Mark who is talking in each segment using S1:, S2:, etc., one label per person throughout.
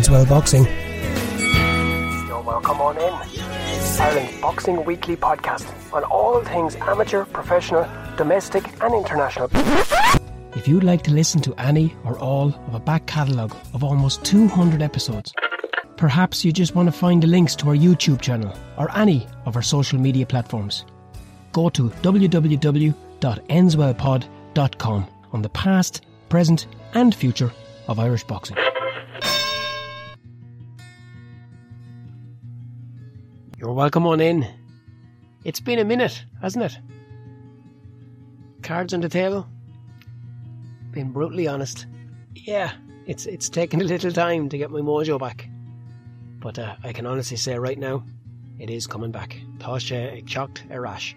S1: Enswell Boxing.
S2: You're welcome on in. Ireland's Boxing Weekly podcast on all things amateur, professional, domestic, and international.
S1: If you'd like to listen to any or all of a back catalogue of almost 200 episodes, perhaps you just want to find the links to our YouTube channel or any of our social media platforms, go to www.enswellpod.com on the past, present, and future of Irish boxing. Welcome on in. It's been a minute, hasn't it? Cards on the table. Being brutally honest, yeah, it's it's taken a little time to get my mojo back. But uh, I can honestly say right now, it is coming back. Tasha ag chocht a rash.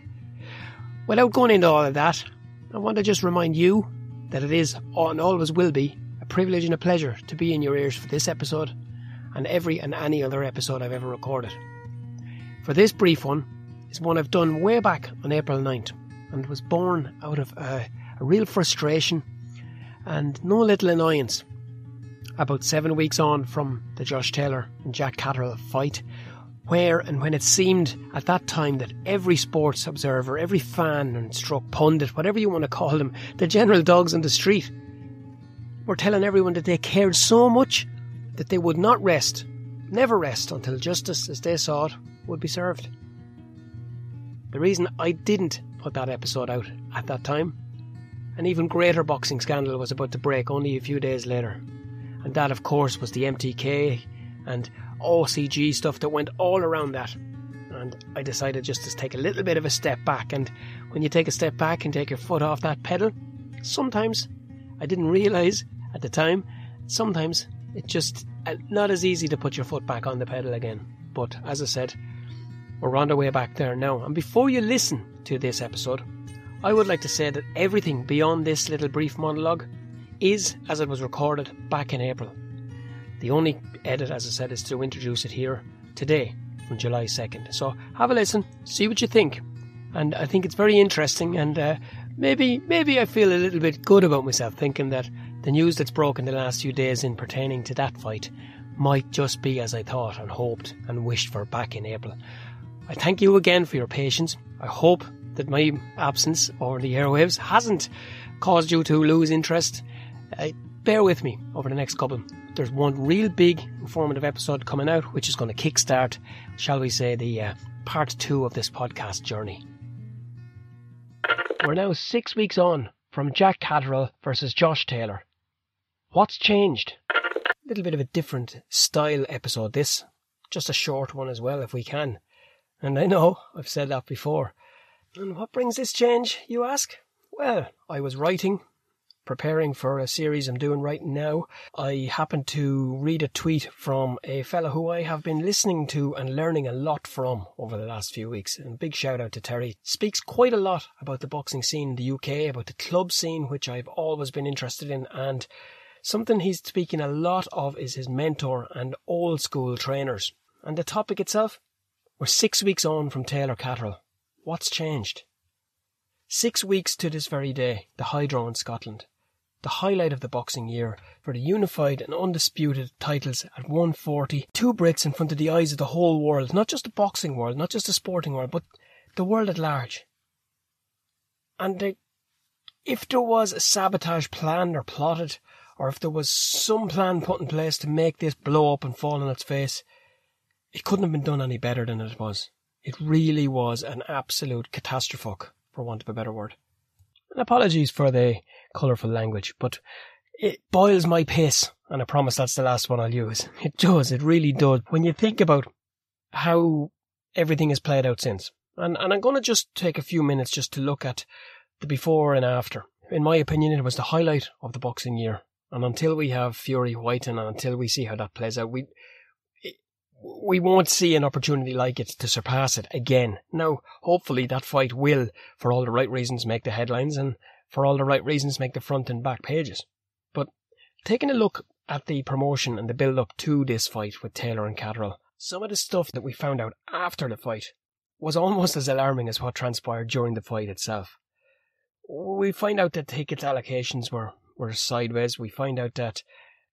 S1: Without going into all of that, I want to just remind you that it is, and always will be, a privilege and a pleasure to be in your ears for this episode and every and any other episode I've ever recorded. For this brief one is one I've done way back on April 9th and was born out of a, a real frustration and no little annoyance. About seven weeks on from the Josh Taylor and Jack Catterall fight, where and when it seemed at that time that every sports observer, every fan and stroke pundit, whatever you want to call them, the general dogs on the street, were telling everyone that they cared so much that they would not rest, never rest until justice, as they saw it, would be served. The reason I didn't put that episode out at that time, an even greater boxing scandal was about to break only a few days later. And that, of course, was the MTK and OCG stuff that went all around that. And I decided just to take a little bit of a step back. And when you take a step back and take your foot off that pedal, sometimes I didn't realise at the time, sometimes it's just uh, not as easy to put your foot back on the pedal again. But as I said, we're on the way back there now. And before you listen to this episode, I would like to say that everything beyond this little brief monologue is as it was recorded back in April. The only edit, as I said, is to introduce it here today from July 2nd. So have a listen, see what you think. And I think it's very interesting and uh, maybe maybe I feel a little bit good about myself thinking that the news that's broken the last few days in pertaining to that fight might just be as I thought and hoped and wished for back in April. I thank you again for your patience. I hope that my absence over the airwaves hasn't caused you to lose interest. Uh, bear with me over the next couple. There's one real big informative episode coming out, which is going to kickstart, shall we say, the uh, part two of this podcast journey. We're now six weeks on from Jack Catterall versus Josh Taylor. What's changed? A little bit of a different style episode, this. Just a short one as well, if we can. And I know I've said that before. And what brings this change, you ask? Well, I was writing, preparing for a series I'm doing right now. I happened to read a tweet from a fellow who I have been listening to and learning a lot from over the last few weeks. And big shout out to Terry. Speaks quite a lot about the boxing scene in the UK, about the club scene, which I've always been interested in, and something he's speaking a lot of is his mentor and old school trainers. And the topic itself? We're six weeks on from Taylor Catterall. What's changed? Six weeks to this very day, the Hydro in Scotland. The highlight of the boxing year for the unified and undisputed titles at 140. Two Brits in front of the eyes of the whole world, not just the boxing world, not just the sporting world, but the world at large. And they, if there was a sabotage planned or plotted, or if there was some plan put in place to make this blow up and fall on its face, it couldn't have been done any better than it was. It really was an absolute catastrophe, for want of a better word. And apologies for the colourful language, but it boils my piss, and I promise that's the last one I'll use. It does, it really does. When you think about how everything has played out since. And, and I'm going to just take a few minutes just to look at the before and after. In my opinion, it was the highlight of the boxing year. And until we have Fury Whyte and until we see how that plays out, we we won't see an opportunity like it to surpass it again. Now, hopefully that fight will, for all the right reasons, make the headlines and for all the right reasons make the front and back pages. But taking a look at the promotion and the build up to this fight with Taylor and Catterall, some of the stuff that we found out after the fight was almost as alarming as what transpired during the fight itself. We find out that ticket allocations were, were sideways. We find out that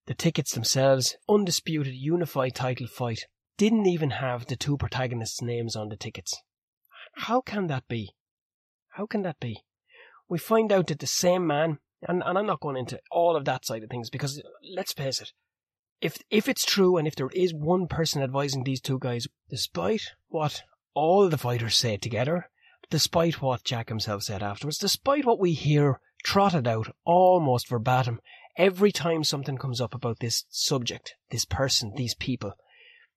S1: the tickets themselves, undisputed unified title fight, didn't even have the two protagonists' names on the tickets. How can that be? How can that be? We find out that the same man, and, and I'm not going into all of that side of things because let's face it, if if it's true and if there is one person advising these two guys, despite what all the fighters say together, despite what Jack himself said afterwards, despite what we hear trotted out almost verbatim every time something comes up about this subject, this person, these people,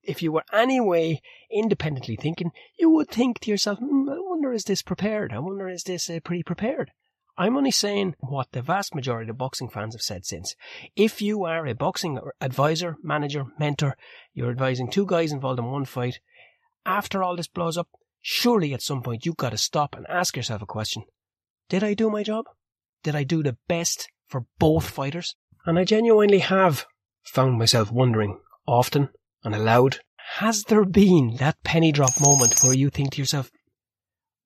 S1: if you were anyway independently thinking, you would think to yourself, hmm, I wonder is this prepared? I wonder is this uh, pretty prepared? I'm only saying what the vast majority of boxing fans have said since. If you are a boxing advisor, manager, mentor, you're advising two guys involved in one fight, after all this blows up, surely at some point you've got to stop and ask yourself a question. Did I do my job? Did I do the best for both fighters? And I genuinely have found myself wondering often and aloud, has there been that penny drop moment where you think to yourself,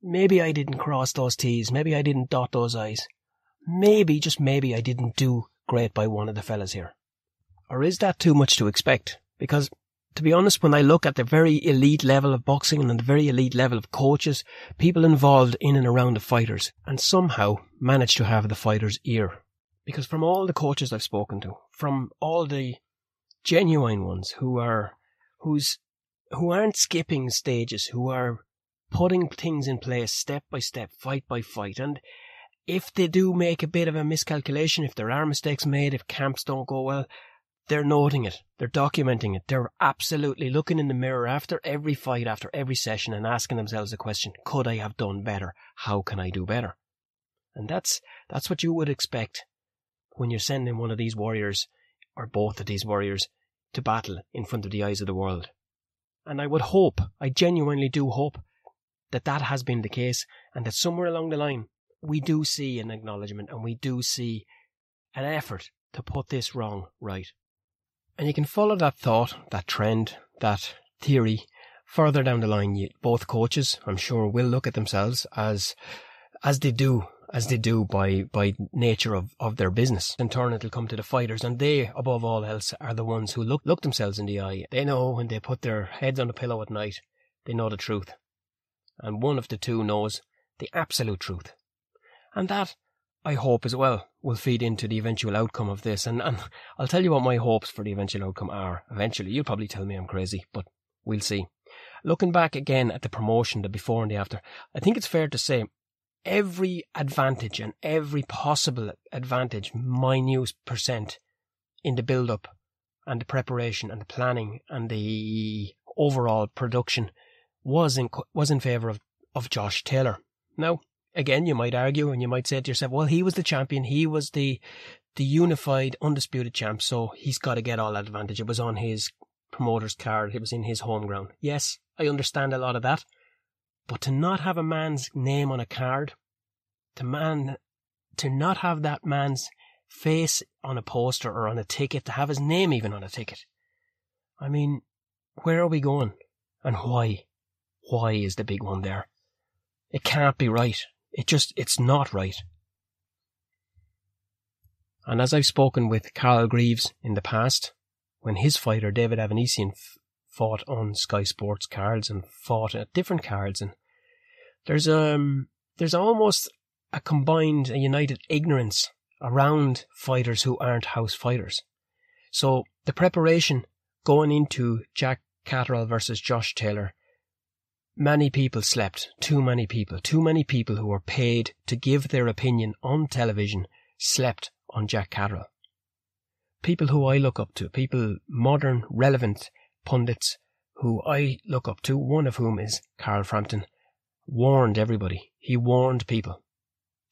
S1: maybe I didn't cross those T's, maybe I didn't dot those I's, maybe, just maybe I didn't do great by one of the fellas here? Or is that too much to expect? Because to be honest, when I look at the very elite level of boxing and the very elite level of coaches, people involved in and around the fighters, and somehow manage to have the fighter's ear. Because from all the coaches I've spoken to, from all the genuine ones who are, who's, who aren't skipping stages, who are putting things in place step by step, fight by fight, and if they do make a bit of a miscalculation, if there are mistakes made, if camps don't go well, they're noting it. They're documenting it. They're absolutely looking in the mirror after every fight, after every session and asking themselves the question, could I have done better? How can I do better? And that's, that's what you would expect when you're sending one of these warriors, or both of these warriors, to battle in front of the eyes of the world. And I would hope, I genuinely do hope, that that has been the case and that somewhere along the line, we do see an acknowledgement and we do see an effort to put this wrong right. And you can follow that thought, that trend, that theory further down the line. Both coaches, I'm sure, will look at themselves as, as they do, as they do by, by nature of, of their business. In turn, it'll come to the fighters and they, above all else, are the ones who look, look themselves in the eye. They know when they put their heads on the pillow at night, they know the truth. And one of the two knows the absolute truth. And that I hope as well will feed into the eventual outcome of this. And, and I'll tell you what my hopes for the eventual outcome are. Eventually, you'll probably tell me I'm crazy, but we'll see. Looking back again at the promotion, the before and the after, I think it's fair to say every advantage and every possible advantage, minute percent, in the build up and the preparation and the planning and the overall production was in was in favour of, of Josh Taylor. Now, again, you might argue and you might say to yourself, well, he was the champion. He was the, the unified, undisputed champ. So he's got to get all that advantage. It was on his promoter's card. It was in his home ground. Yes, I understand a lot of that. But to not have a man's name on a card, to man, to not have that man's face on a poster or on a ticket, to have his name even on a ticket. I mean, where are we going? And why? Why is the big one there? It can't be right. It just, it's not right. And as I've spoken with Carl Greaves in the past, when his fighter David Avanesyan f- fought on Sky Sports cards and fought at different cards, and there's um there's almost a combined, a united ignorance around fighters who aren't house fighters. So the preparation going into Jack Catterall versus Josh Taylor Many people slept, too many people, too many people who were paid to give their opinion on television slept on Jack Catterall. People who I look up to, people, modern, relevant pundits who I look up to, one of whom is Carl Frampton, warned everybody. He warned people.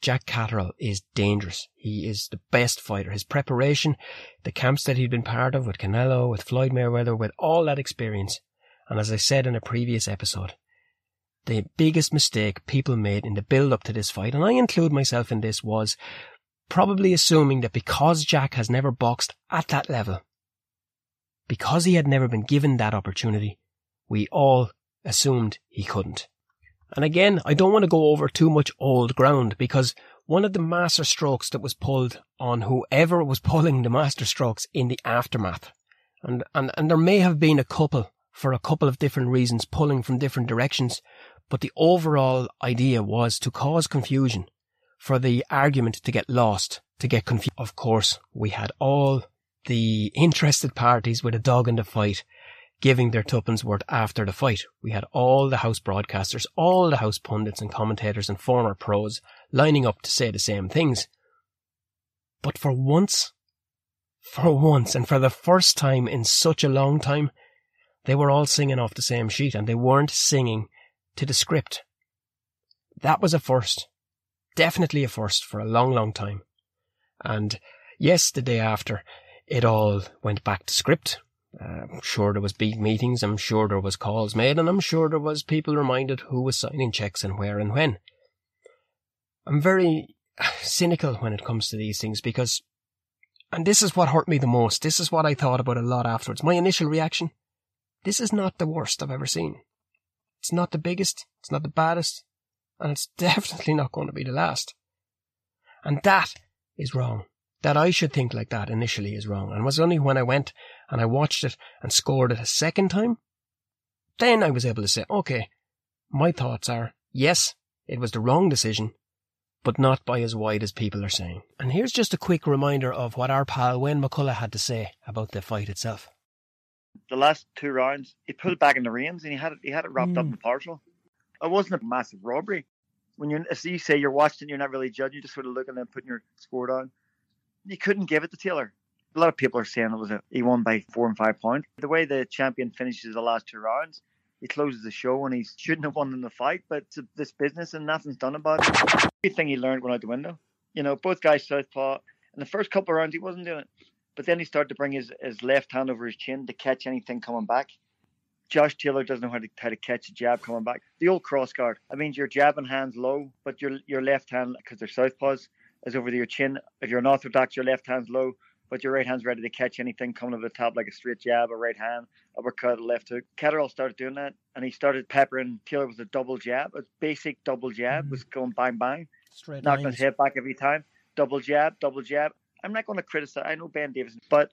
S1: Jack Catterall is dangerous. He is the best fighter. His preparation, the camps that he'd been part of with Canelo, with Floyd Mayweather, with all that experience. And as I said in a previous episode, the biggest mistake people made in the build up to this fight, and I include myself in this, was probably assuming that because Jack has never boxed at that level, because he had never been given that opportunity, we all assumed he couldn't. And again, I don't want to go over too much old ground because one of the master strokes that was pulled on whoever was pulling the master strokes in the aftermath. And, and, and there may have been a couple for a couple of different reasons pulling from different directions, but the overall idea was to cause confusion for the argument to get lost, to get confused. Of course, we had all the interested parties with a dog in the fight giving their tuppence worth after the fight. We had all the house broadcasters, all the house pundits and commentators and former pros lining up to say the same things. But for once, for once, and for the first time in such a long time, they were all singing off the same sheet and they weren't singing to the script. That was a first. Definitely a first for a long, long time. And yes, the day after, it all went back to script. Uh, I'm sure there was big meetings. I'm sure there was calls made, and I'm sure there was people reminded who was signing checks and where and when. I'm very cynical when it comes to these things because, and this is what hurt me the most. This is what I thought about a lot afterwards. My initial reaction: this is not the worst I've ever seen. It's not the biggest. It's not the baddest, and it's definitely not going to be the last. And that is wrong that I should think like that initially is wrong. And it was only when I went and I watched it and scored it a second time, then I was able to say, okay, my thoughts are, yes, it was the wrong decision, but not by as wide as people are saying. And here's just a quick reminder of what our pal Wayne McCullough had to say about the fight itself.
S3: The last two rounds, he pulled back in the reins and he had it, he had it wrapped mm. up hmm. in partial. It wasn't a massive robbery. When you, as you say, you're watching, you're not really judging, you're just sort of looking and putting your score down you couldn't give it to Taylor. A lot of people are saying it was a he won by four and five points. The way the champion finishes the last two rounds, he closes the show and he shouldn't have won in the fight, but it's this business and nothing's done about it. Everything he learned went out the window. You know, both guys southpaw. In the first couple rounds, he wasn't doing it, but then he started to bring his, his left hand over his chin to catch anything coming back. Josh Taylor doesn't know how to how to catch a jab coming back. The old cross guard. I mean, you're jabbing hands low, but your your left hand because they're southpaws is over your chin. If you're an orthodox, your left hand's low, but your right hand's ready to catch anything coming over the top, like a straight jab, a right hand, uppercut, a left hook. Catterall started doing that, and he started peppering Taylor with a double jab, a basic double jab, mm-hmm. was going bang bang,
S1: straight
S3: knocking lines. his head back every time. Double jab, double jab. I'm not going to criticize. I know Ben Davison, but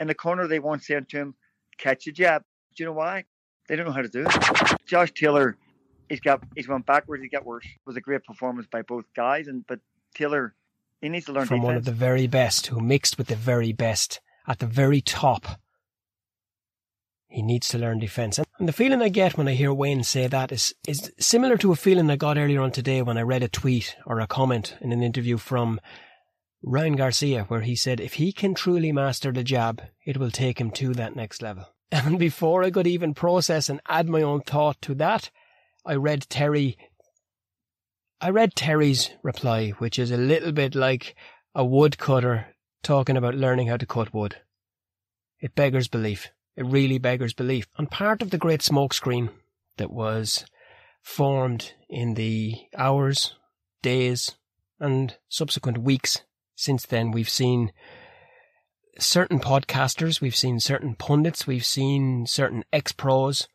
S3: in the corner they weren't saying to him, "Catch a jab." Do you know why? They don't know how to do it. Josh Taylor, he's got he's went backwards. He got worse. It was a great performance by both guys, and but Taylor he needs to learn
S1: from
S3: defense.
S1: one of the very best who mixed with the very best at the very top. He needs to learn defense. And the feeling I get when I hear Wayne say that is, is similar to a feeling I got earlier on today when I read a tweet or a comment in an interview from Ryan Garcia, where he said if he can truly master the jab, it will take him to that next level. And before I could even process and add my own thought to that, I read Terry I read Terry's reply, which is a little bit like a woodcutter talking about learning how to cut wood. It beggars belief. It really beggars belief. And part of the great smokescreen that was formed in the hours, days, and subsequent weeks since then, we've seen certain podcasters, we've seen certain pundits, we've seen certain ex pros,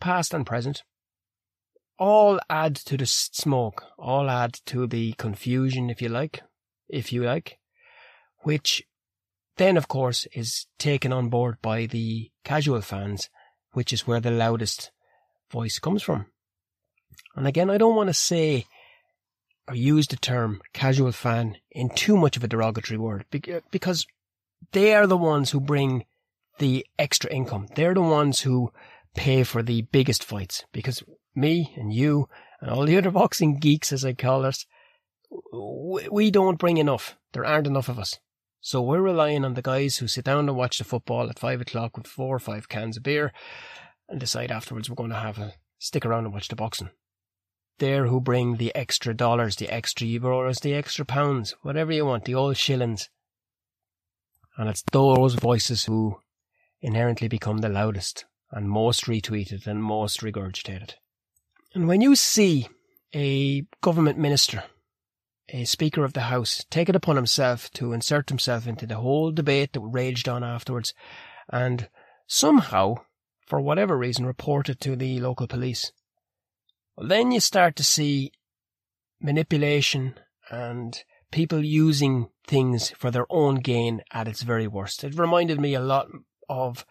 S1: past and present, all add to the smoke, all add to the confusion, if you like, if you like, which then, of course, is taken on board by the casual fans, which is where the loudest voice comes from. And again, I don't want to say or use the term casual fan in too much of a derogatory word because they are the ones who bring the extra income. They're the ones who pay for the biggest fights because me and you and all the other boxing geeks, as I call us, we don't bring enough. There aren't enough of us. So we're relying on the guys who sit down and watch the football at five o'clock with four or five cans of beer and decide afterwards we're going to have a stick around and watch the boxing. They're who bring the extra dollars, the extra euros, the extra pounds, whatever you want, the old shillings. And it's those voices who inherently become the loudest and most retweeted and most regurgitated. And when you see a government minister, a Speaker of the House, take it upon himself to insert himself into the whole debate that raged on afterwards, and somehow, for whatever reason, report it to the local police, well, then you start to see manipulation and people using things for their own gain at its very worst. It reminded me a lot of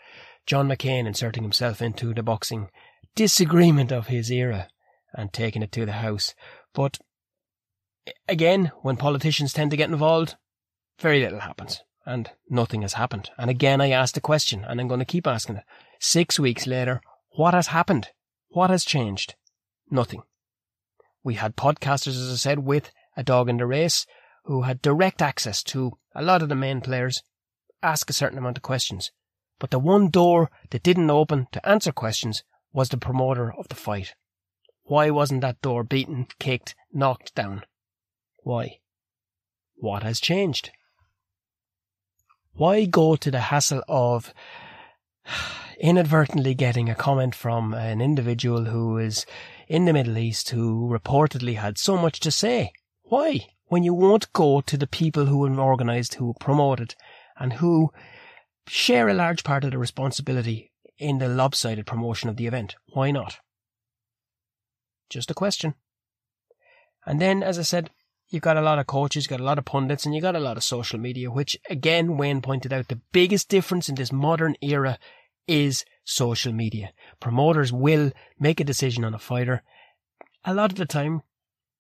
S1: John McCain inserting himself into the boxing disagreement of his era and taking it to the House. But again, when politicians tend to get involved, very little happens and nothing has happened. And again, I asked a question and I'm going to keep asking it. Six weeks later, what has happened? What has changed? Nothing. We had podcasters, as I said, with a dog in the race who had direct access to a lot of the main players, ask a certain amount of questions. But the one door that didn't open to answer questions was the promoter of the fight. Why wasn't that door beaten, kicked, knocked down? Why? What has changed? Why go to the hassle of inadvertently getting a comment from an individual who is in the Middle East who reportedly had so much to say? Why? When you won't go to the people who organised, who promoted, and who share a large part of the responsibility in the lopsided promotion of the event. Why not? Just a question. And then, as I said, you've got a lot of coaches, you've got a lot of pundits, and you've got a lot of social media, which again, Wayne pointed out, the biggest difference in this modern era is social media. Promoters will make a decision on a fighter. A lot of the time,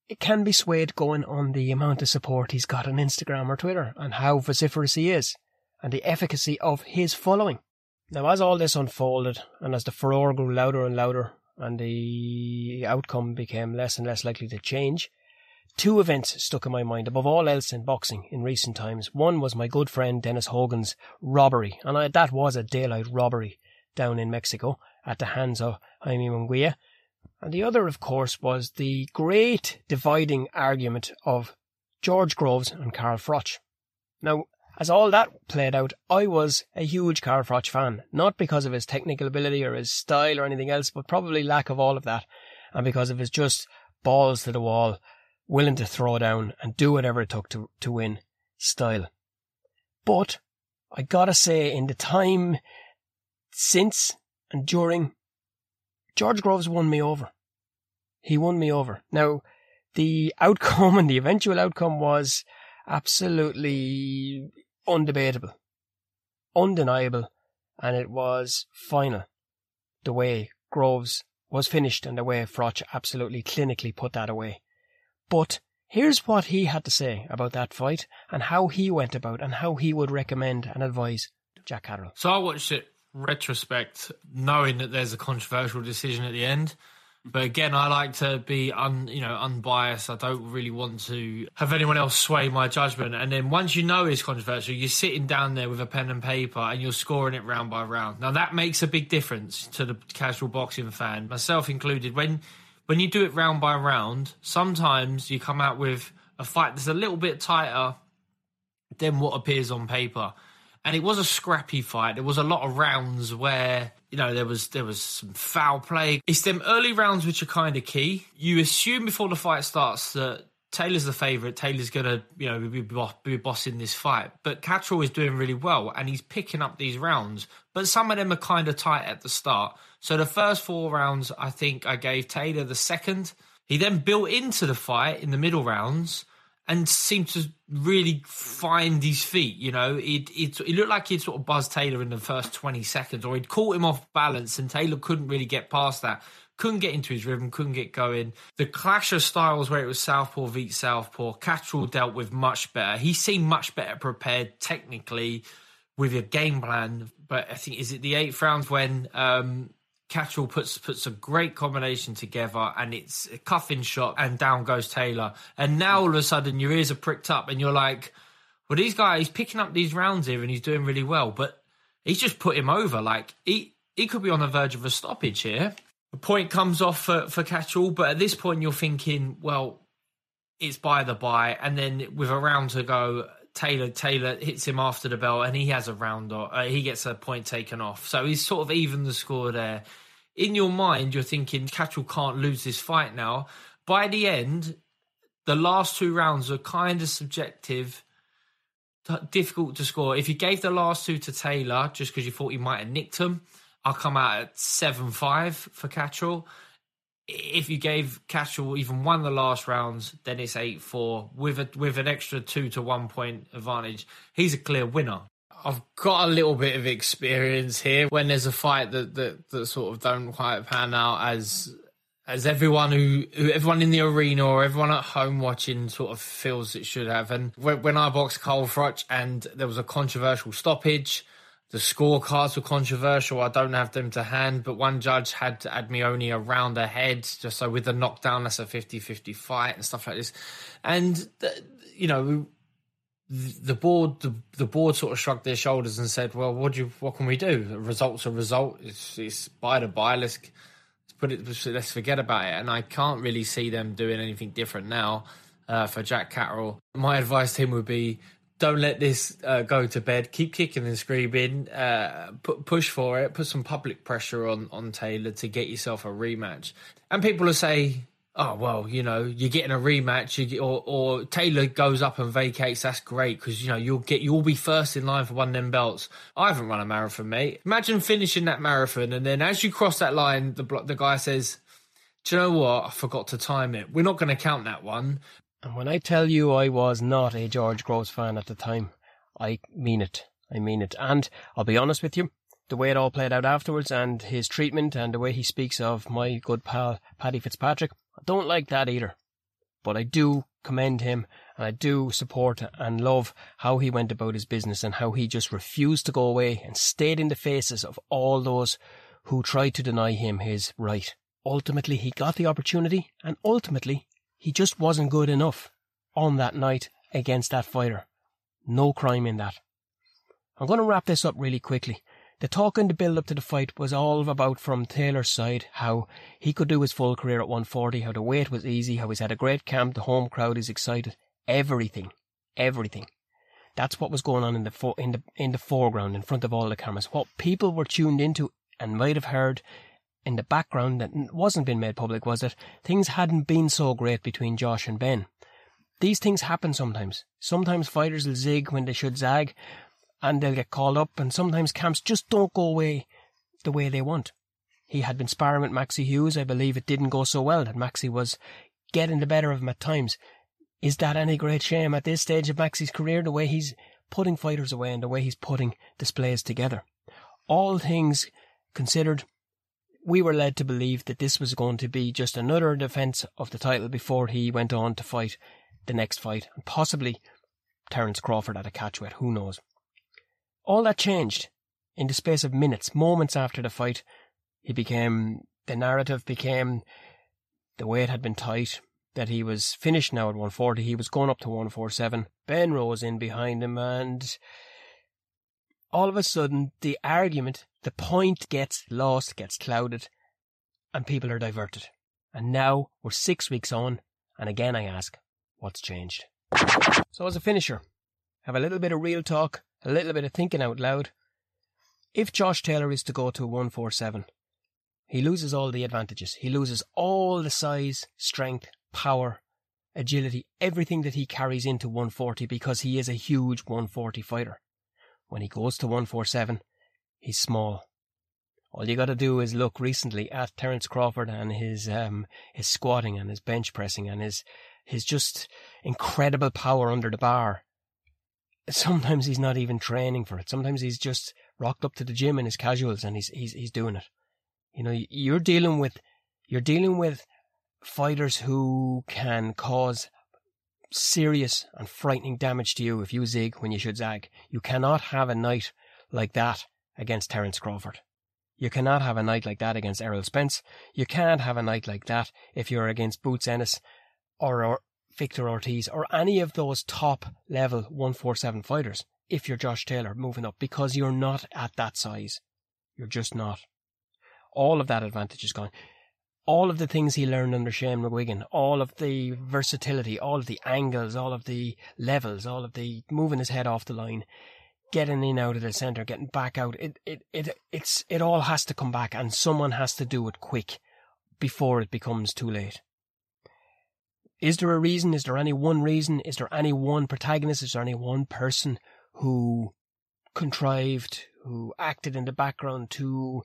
S1: it can be swayed going on the amount of support he's got on Instagram or Twitter and how vociferous he is and the efficacy of his following. Now, as all this unfolded and as the furore grew louder and louder and the outcome became less and less likely to change, Two events stuck in my mind above all else in boxing in recent times. One was my good friend Dennis Hogan's robbery, and I, that was a daylight robbery down in Mexico at the hands of Jaime Munguia. And the other, of course, was the great dividing argument of George Groves and Carl Froch. Now, as all that played out, I was a huge Carl Froch fan, not because of his technical ability or his style or anything else, but probably lack of all of that, and because of his just balls to the wall willing to throw down and do whatever it took to, to win style. But I gotta say, in the time since and during, George Groves won me over. He won me over. Now, the outcome and the eventual outcome was absolutely undebatable, undeniable, and it was final. The way Groves was finished and the way Froch absolutely clinically put that away. But here's what he had to say about that fight and how he went about and how he would recommend and advise Jack Catterall.
S4: So I watched it retrospect, knowing that there's a controversial decision at the end. But again, I like to be un, you know, unbiased. I don't really want to have anyone else sway my judgment. And then once you know it's controversial, you're sitting down there with a pen and paper and you're scoring it round by round. Now that makes a big difference to the casual boxing fan, myself included. When when you do it round by round, sometimes you come out with a fight that's a little bit tighter than what appears on paper. And it was a scrappy fight. There was a lot of rounds where you know there was there was some foul play. It's them early rounds which are kind of key. You assume before the fight starts that Taylor's the favourite. Taylor's gonna, you know, be, be bossing this fight. But Catterall is doing really well, and he's picking up these rounds. But some of them are kind of tight at the start. So the first four rounds, I think I gave Taylor the second. He then built into the fight in the middle rounds and seemed to really find his feet. You know, it, it, it looked like he'd sort of buzzed Taylor in the first 20 seconds, or he'd caught him off balance, and Taylor couldn't really get past that. Couldn't get into his rhythm, couldn't get going. The clash of styles where it was Southpaw v Southpaw, Catterall dealt with much better. He seemed much better prepared technically with a game plan. But I think, is it the eighth round when um, Catterall puts puts a great combination together, and it's a cuffing shot, and down goes Taylor. And now all of a sudden, your ears are pricked up, and you're like, "Well, these guys, he's picking up these rounds here, and he's doing really well." But he's just put him over. Like he he could be on the verge of a stoppage here. The point comes off for for Catterall, but at this point, you're thinking, "Well, it's by the by," and then with a round to go. Taylor Taylor hits him after the bell, and he has a round or uh, he gets a point taken off. So he's sort of even the score there. In your mind, you're thinking Catterall can't lose this fight now. By the end, the last two rounds are kind of subjective, difficult to score. If you gave the last two to Taylor just because you thought he might have nicked him, I'll come out at seven five for Catterall. if you gave Catterall even one of the last rounds, then it's eight four with a with an extra two to one point advantage. He's a clear winner. I've got a little bit of experience here when there's a fight that that, that sort of don't quite pan out as as everyone who, who everyone in the arena or everyone at home watching sort of feels it should have. And when, when I boxed Carl Froch and there was a controversial stoppage, the scorecards were controversial. I don't have them to hand, but one judge had had me only around the head, just so with the knockdown, that's a 50-50 fight and stuff like this. And you know, the board the, the board sort of shrugged their shoulders and said, "Well, what do you what can we do? A result's a result. It's it's buy to buy. Let's put it. Let's forget about it." And I can't really see them doing anything different now uh, for Jack Catterall. My advice to him would be don't let this uh, go to bed. Keep kicking and screaming. Uh, put, push for it. Put some public pressure on on Taylor to get yourself a rematch. And people will say, "Oh well, you know, you're getting a rematch." Get, or, or Taylor goes up and vacates. That's great because you know you'll get you'll be first in line for one of them belts. I haven't run a marathon, mate. Imagine finishing that marathon and then as you cross that line, the the guy says. Do you know what? I forgot to time it. We're not going to count that one.
S1: And when I tell you I was not a George Groves fan at the time, I mean it. I mean it. And I'll be honest with you, the way it all played out afterwards and his treatment and the way he speaks of my good pal Paddy Fitzpatrick, I don't like that either. But I do commend him and I do support and love how he went about his business and how he just refused to go away and stayed in the faces of all those who tried to deny him his right. Ultimately, he got the opportunity and ultimately he just wasn't good enough on that night against that fighter. No crime in that. I'm going to wrap this up really quickly. The talk in the build up to the fight was all about from Taylor's side how he could do his full career at 140, how the weight was easy, how he's had a great camp, the home crowd is excited. Everything. Everything. That's what was going on in the fo- in the in the foreground in front of all the cameras. What people were tuned into and might have heard in the background that wasn't being made public was that things hadn't been so great between Josh and Ben. These things happen sometimes. Sometimes fighters will zig when they should zag and they'll get called up, and sometimes camps just don't go away the way they want. He had been sparring with Maxi Hughes. I believe it didn't go so well, that Maxi was getting the better of him at times. Is that any great shame at this stage of Maxi's career, the way he's putting fighters away and the way he's putting displays together? All things considered, we were led to believe that this was going to be just another defence of the title before he went on to fight the next fight, and possibly Terence Crawford at a catchweight, who knows. All that changed in the space of minutes, moments after the fight. He became, the narrative became, the weight had been tight, that he was finished now at 140, he was going up to 147. Ben rose in behind him and all of a sudden the argument, the point gets lost, gets clouded, and people are diverted. And now we're six weeks on, and again I ask, what's changed? So as a finisher, have a little bit of real talk, a little bit of thinking out loud. If Josh Taylor is to go to 147, he loses all the advantages. He loses all the size, strength, power, agility, everything that he carries into 140 because he is a huge 140 fighter. When he goes to 147, he's small. All you got to do is look recently at Terence Crawford and his um, his squatting and his bench pressing and his his just incredible power under the bar. Sometimes he's not even training for it. Sometimes he's just rocked up to the gym in his casuals and he's he's he's doing it. You know, you're dealing with you're dealing with fighters who can cause serious and frightening damage to you if you zig when you should zag. You cannot have a night like that against Terence Crawford. You cannot have a night like that against Errol Spence. You can't have a night like that if you're against Boots Ennis or, or Victor Ortiz or any of those top level 147 fighters if you're Josh Taylor moving up because you're not at that size. You're just not. All of that advantage is gone all of the things he learned under Shane McGuigan, all of the versatility, all of the angles, all of the levels, all of the moving his head off the line, getting in out of the centre, getting back out, it, it, it, it's, it all has to come back and someone has to do it quick before it becomes too late. Is there a reason? Is there any one reason? Is there any one protagonist? Is there any one person who contrived, who acted in the background to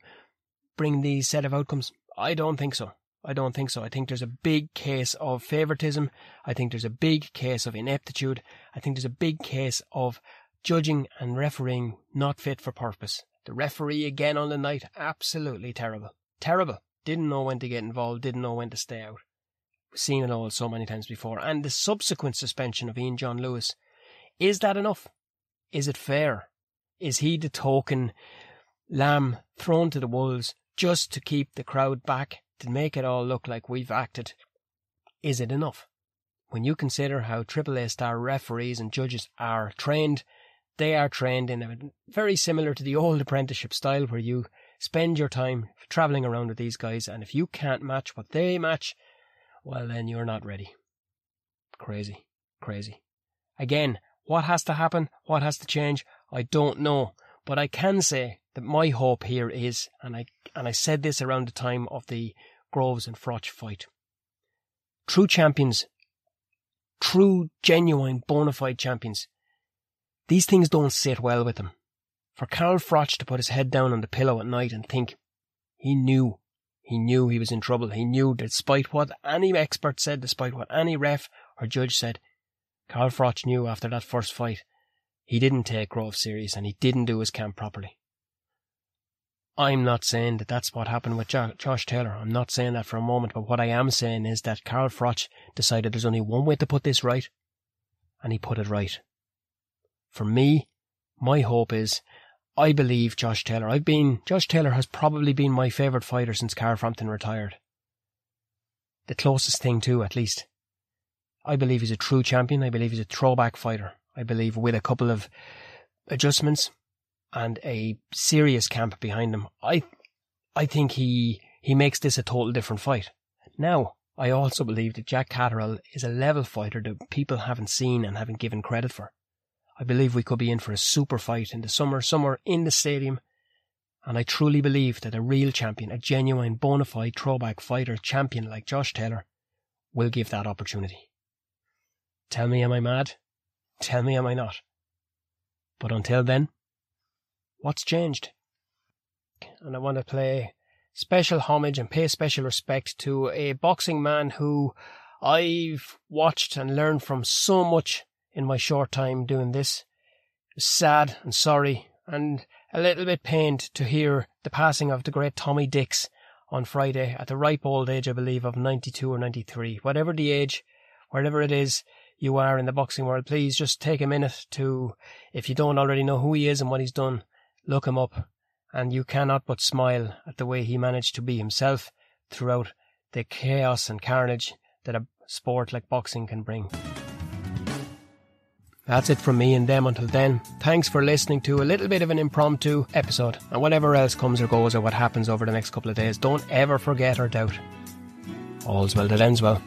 S1: bring these set of outcomes? I don't think so. I don't think so. I think there's a big case of favoritism. I think there's a big case of ineptitude. I think there's a big case of judging and refereeing not fit for purpose. The referee again on the night, absolutely terrible. Terrible. Didn't know when to get involved, didn't know when to stay out. Seen it all so many times before. And the subsequent suspension of Ian John Lewis. Is that enough? Is it fair? Is he the token lamb thrown to the wolves just to keep the crowd back to make it all look like we've acted, is it enough? When you consider how AAA star referees and judges are trained, they are trained in a very similar to the old apprenticeship style where you spend your time travelling around with these guys, and if you can't match what they match, well, then you're not ready. Crazy, crazy. Again, what has to happen? What has to change? I don't know. But I can say that my hope here is, and I and I said this around the time of the Groves and Froch fight. True champions, true, genuine, bona fide champions, these things don't sit well with them. For Carl Froch to put his head down on the pillow at night and think, he knew, he knew he was in trouble. He knew, despite what any expert said, despite what any ref or judge said, Carl Froch knew after that first fight, he didn't take Grove serious and he didn't do his camp properly. I'm not saying that that's what happened with jo- Josh Taylor. I'm not saying that for a moment, but what I am saying is that Carl Froch decided there's only one way to put this right, and he put it right. For me, my hope is, I believe Josh Taylor. I've been, Josh Taylor has probably been my favourite fighter since Carl Frampton retired. The closest thing to, at least. I believe he's a true champion. I believe he's a throwback fighter. I believe with a couple of adjustments, and a serious camp behind him, I I think he he makes this a total different fight. Now, I also believe that Jack Catterall is a level fighter that people haven't seen and haven't given credit for. I believe we could be in for a super fight in the summer, somewhere in the stadium. And I truly believe that a real champion, a genuine bona fide throwback fighter champion like Josh Taylor, will give that opportunity. Tell me, am I mad? Tell me, am I not? But until then, what's changed? And I want to play special homage and pay special respect to a boxing man who I've watched and learned from so much in my short time doing this. Sad and sorry and a little bit pained to hear the passing of the great Tommy Dix on Friday at the ripe old age, I believe, of 92 or 93. Whatever the age, wherever it is you are in the boxing world, please just take a minute to, if you don't already know who he is and what he's done, look him up, and you cannot but smile at the way he managed to be himself throughout the chaos and carnage that a sport like boxing can bring. That's it from me and them until then. Thanks for listening to a little bit of an impromptu episode. And whatever else comes or goes or what happens over the next couple of days, don't ever forget or doubt. All's well that ends well.